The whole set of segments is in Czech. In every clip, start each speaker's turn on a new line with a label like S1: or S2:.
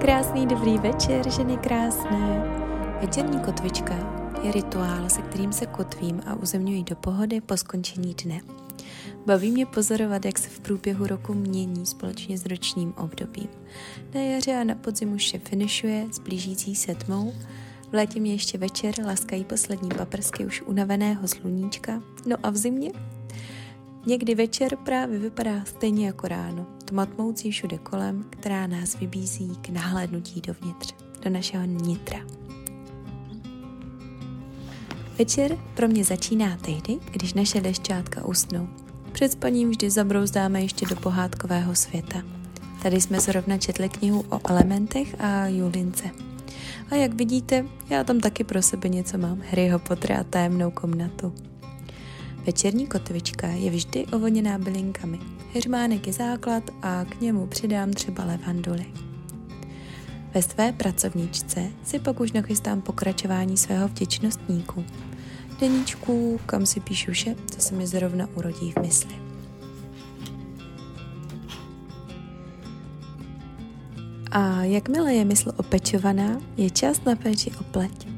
S1: Krásný dobrý večer, ženy krásné. Večerní kotvička je rituál, se kterým se kotvím a uzemňuji do pohody po skončení dne. Baví mě pozorovat, jak se v průběhu roku mění společně s ročním obdobím. Na jaře a na podzimu vše finišuje s blížící se tmou, v létě mě ještě večer laskají poslední paprsky už unaveného sluníčka, no a v zimě Někdy večer právě vypadá stejně jako ráno, tmatmoucí všude kolem, která nás vybízí k nahlédnutí dovnitř, do našeho nitra. Večer pro mě začíná tehdy, když naše dešťátka usnou. Před spaním vždy zabrouzdáme ještě do pohádkového světa. Tady jsme zrovna četli knihu o elementech a Julince. A jak vidíte, já tam taky pro sebe něco mám, Harryho Pottera a tajemnou komnatu. Večerní kotvička je vždy ovoněná bylinkami. Heřmánek je základ a k němu přidám třeba levanduly. Ve své pracovníčce si pak už nachystám pokračování svého vděčnostníku. Deníčku, kam si píšu vše, co se mi zrovna urodí v mysli. A jakmile je mysl opečovaná, je čas na péči o pleť.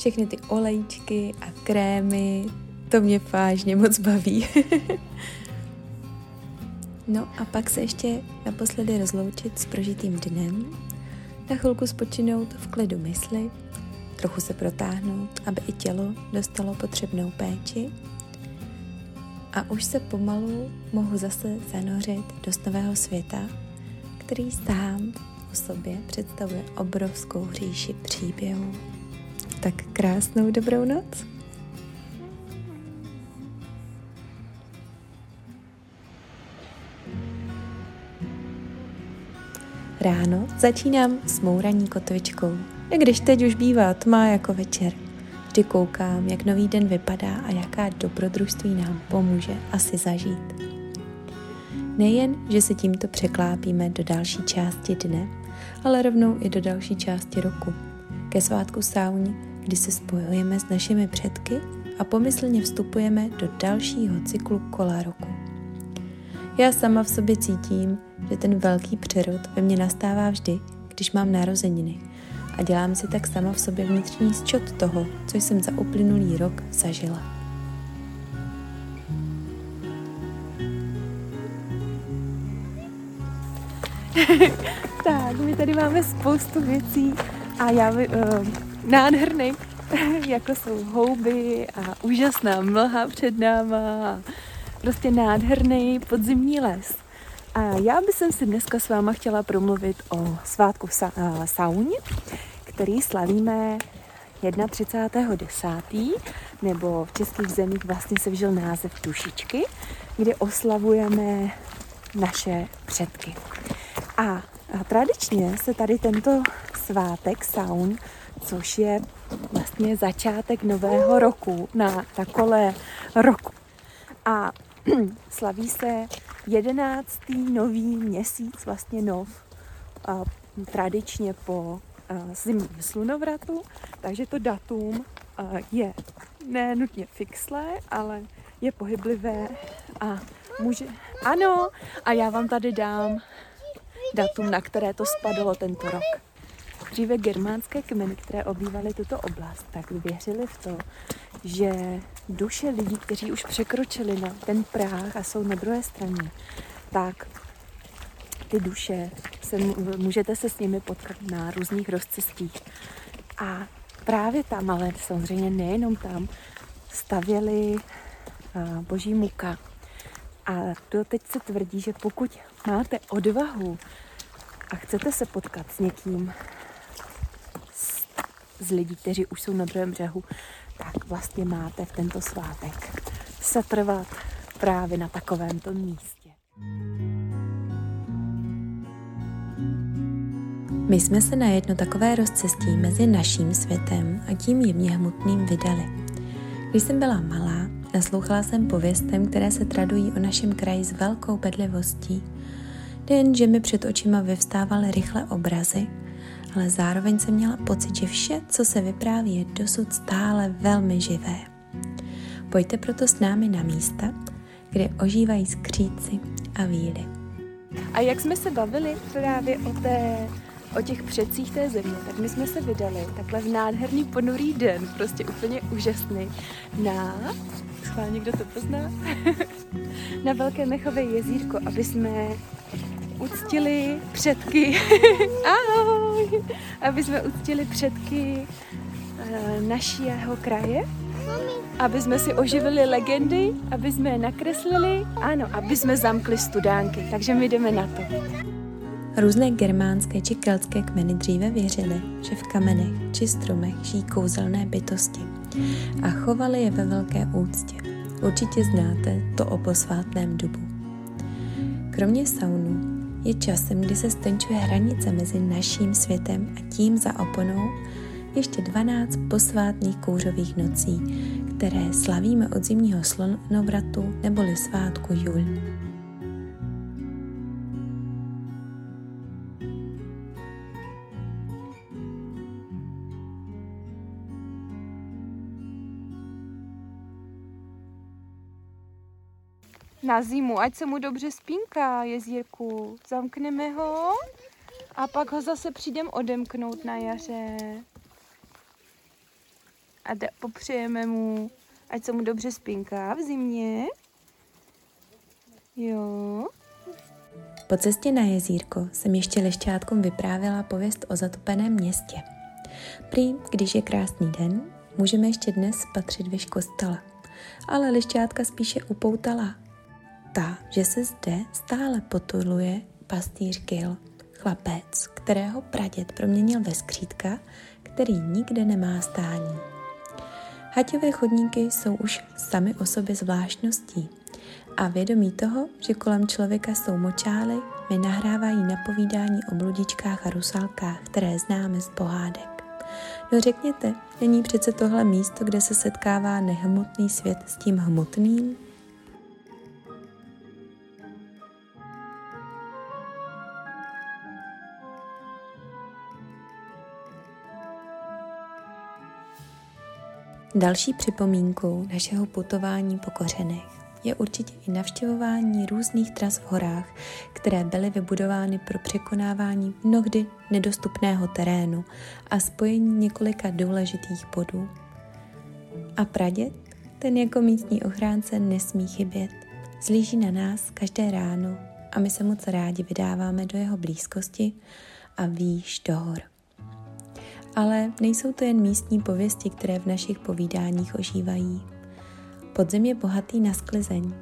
S1: Všechny ty olejčky a krémy, to mě vážně moc baví. no a pak se ještě naposledy rozloučit s prožitým dnem, na chvilku spočinout v klidu mysli, trochu se protáhnout, aby i tělo dostalo potřebnou péči a už se pomalu mohu zase zanořit do nového světa, který sám o sobě představuje obrovskou říši příběhů. Tak krásnou dobrou noc. Ráno začínám s mouraní kotvičkou, i když teď už bývá tma jako večer. Vždy koukám, jak nový den vypadá a jaká dobrodružství nám pomůže asi zažít. Nejen, že se tímto překlápíme do další části dne, ale rovnou i do další části roku. Ke svátku Sáuni kdy se spojujeme s našimi předky a pomyslně vstupujeme do dalšího cyklu kola roku. Já sama v sobě cítím, že ten velký přerod ve mně nastává vždy, když mám narozeniny a dělám si tak sama v sobě vnitřní zčot toho, co jsem za uplynulý rok zažila. tak, my tady máme spoustu věcí a já uh, nádherný, jako jsou houby a úžasná mlha před náma. Prostě nádherný podzimní les. A já bych si dneska s váma chtěla promluvit o svátku sa- Sauň, který slavíme 31.10. nebo v českých zemích vlastně se vžil název Dušičky, kdy oslavujeme naše předky. A, a tradičně se tady tento svátek Saun což je vlastně začátek nového roku na takové roku. A slaví se jedenáctý nový měsíc, vlastně nov, a tradičně po zimním slunovratu, takže to datum je ne nutně fixlé, ale je pohyblivé a může... Ano, a já vám tady dám datum, na které to spadlo tento rok. Dříve germánské kmeny, které obývaly tuto oblast, tak věřili v to, že duše lidí, kteří už překročili na ten práh a jsou na druhé straně, tak ty duše, se, můžete se s nimi potkat na různých rozcestích. A právě tam, ale samozřejmě nejenom tam, stavěli boží muka. A to teď se tvrdí, že pokud máte odvahu a chcete se potkat s někým, z lidí, kteří už jsou na druhém břehu, tak vlastně máte v tento svátek setrvat právě na takovémto místě. My jsme se na jedno takové rozcestí mezi naším světem a tím jemně hmotným vydali. Když jsem byla malá, naslouchala jsem pověstem, které se tradují o našem kraji s velkou bedlivostí. Den, že mi před očima vyvstávaly rychle obrazy, ale zároveň jsem měla pocit, že vše, co se vypráví, je dosud stále velmi živé. Pojďte proto s námi na místa, kde ožívají skříci a víly.
S2: A jak jsme se bavili právě o, té, o těch předcích té země, tak my jsme se vydali takhle v nádherný ponurý den, prostě úplně úžasný, na, schválně kdo to pozná, na Velké Mechové jezírko, aby jsme uctili předky, ahoj, aby jsme uctili předky uh, našího kraje, aby jsme si oživili legendy, aby jsme je nakreslili, ano, aby jsme zamkli studánky. Takže my jdeme na to.
S1: Různé germánské či keltské kmeny dříve věřily, že v kamenech či stromech žijí kouzelné bytosti a chovali je ve velké úctě. Určitě znáte to o posvátném dubu. Kromě saunu je časem, kdy se stenčuje hranice mezi naším světem a tím za oponou ještě 12 posvátných kouřových nocí, které slavíme od zimního slonovratu neboli svátku Jul.
S2: Na zimu, ať se mu dobře spínká jezírku. Zamkneme ho a pak ho zase přijdem odemknout na jaře a de- popřejeme mu, ať se mu dobře spinká v zimě. Jo.
S1: Po cestě na jezírko jsem ještě lešťátkům vyprávěla pověst o zatopeném městě. Prý, když je krásný den, můžeme ještě dnes spatřit věž kostela. Ale lešťátka spíše upoutala. Ta, že se zde stále potuluje pastýř Gil, chlapec, kterého praděd proměnil ve skřítka, který nikde nemá stání. Haťové chodníky jsou už sami o sobě zvláštností a vědomí toho, že kolem člověka jsou močály, mi nahrávají napovídání o bludičkách a rusalkách, které známe z pohádek. No řekněte, není přece tohle místo, kde se setkává nehmotný svět s tím hmotným? Další připomínkou našeho putování po kořenech je určitě i navštěvování různých tras v horách, které byly vybudovány pro překonávání mnohdy nedostupného terénu a spojení několika důležitých bodů. A pradět, ten jako místní ochránce nesmí chybět. Zlíží na nás každé ráno a my se moc rádi vydáváme do jeho blízkosti a výš do hor. Ale nejsou to jen místní pověsti, které v našich povídáních ožívají. Podzem je bohatý na sklizeň,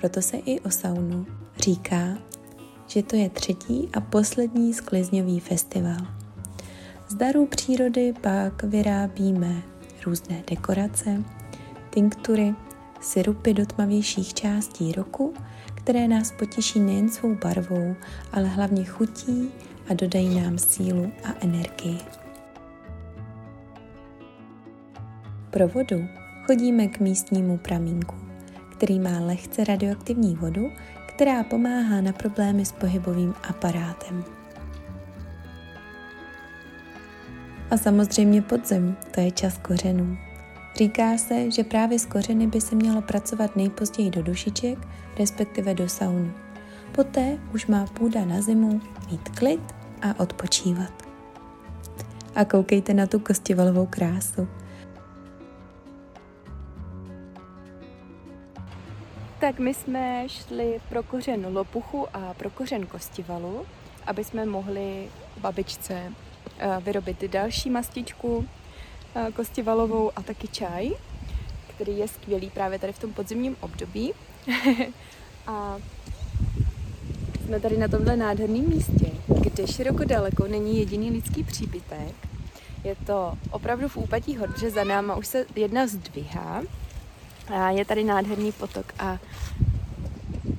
S1: proto se i o saunu říká, že to je třetí a poslední sklizňový festival. Z darů přírody pak vyrábíme různé dekorace, tinktury, syrupy do tmavějších částí roku, které nás potěší nejen svou barvou, ale hlavně chutí a dodají nám sílu a energii. Pro vodu chodíme k místnímu pramínku, který má lehce radioaktivní vodu, která pomáhá na problémy s pohybovým aparátem. A samozřejmě podzem, to je čas kořenů. Říká se, že právě s kořeny by se mělo pracovat nejpozději do dušiček, respektive do sauny. Poté už má půda na zimu mít klid a odpočívat. A koukejte na tu kostivalovou krásu.
S2: Tak my jsme šli pro kořen lopuchu a pro kořen kostivalu, aby jsme mohli babičce eh, vyrobit další mastičku eh, kostivalovou a taky čaj, který je skvělý právě tady v tom podzimním období. a jsme tady na tomhle nádherném místě, kde široko daleko není jediný lidský příbytek. Je to opravdu v úpatí hor, protože za náma už se jedna zdvihá a je tady nádherný potok a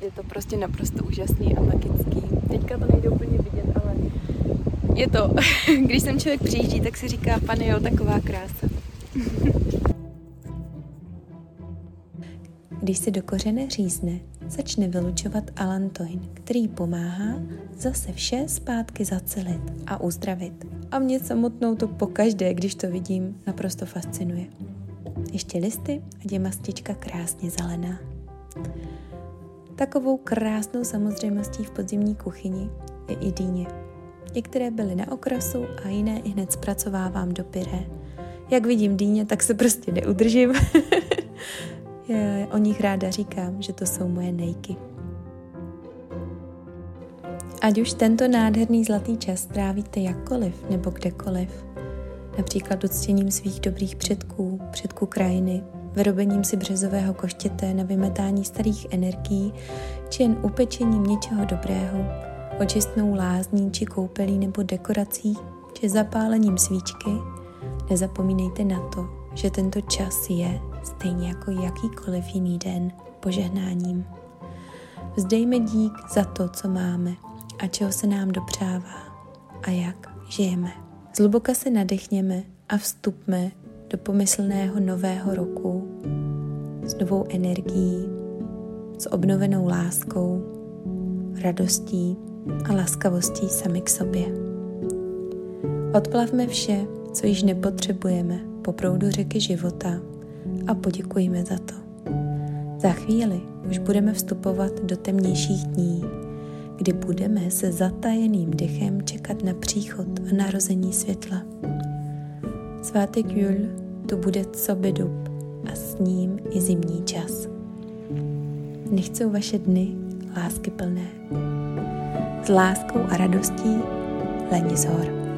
S2: je to prostě naprosto úžasný a magický. Teďka to nejde úplně vidět, ale je to, když sem člověk přijíždí, tak si říká, pane jo, taková krása.
S1: Když se do kořene řízne, začne vylučovat alantoin, který pomáhá zase vše zpátky zacelit a uzdravit. A mě samotnou to pokaždé, když to vidím, naprosto fascinuje. Ještě listy, ať je mastička krásně zelená. Takovou krásnou samozřejmostí v podzimní kuchyni je i dýně. Některé byly na okrasu a jiné i hned zpracovávám do pyré. Jak vidím dýně, tak se prostě neudržím. o nich ráda říkám, že to jsou moje nejky. Ať už tento nádherný zlatý čas trávíte jakkoliv nebo kdekoliv, například uctěním svých dobrých předků, předků krajiny, vyrobením si březového koštěte na vymetání starých energií, či jen upečením něčeho dobrého, očistnou lázní či koupelí nebo dekorací, či zapálením svíčky, nezapomínejte na to, že tento čas je, stejně jako jakýkoliv jiný den, požehnáním. Vzdejme dík za to, co máme a čeho se nám dopřává a jak žijeme. Zluboka se nadechněme a vstupme do pomyslného nového roku s novou energií, s obnovenou láskou, radostí a laskavostí sami k sobě. Odplavme vše, co již nepotřebujeme po proudu řeky života a poděkujeme za to. Za chvíli už budeme vstupovat do temnějších dní, kdy budeme se zatajeným dechem čekat na příchod a narození světla. Svátek Jul to bude co dub a s ním i zimní čas. Nechcou vaše dny lásky plné. S láskou a radostí Leni z hor.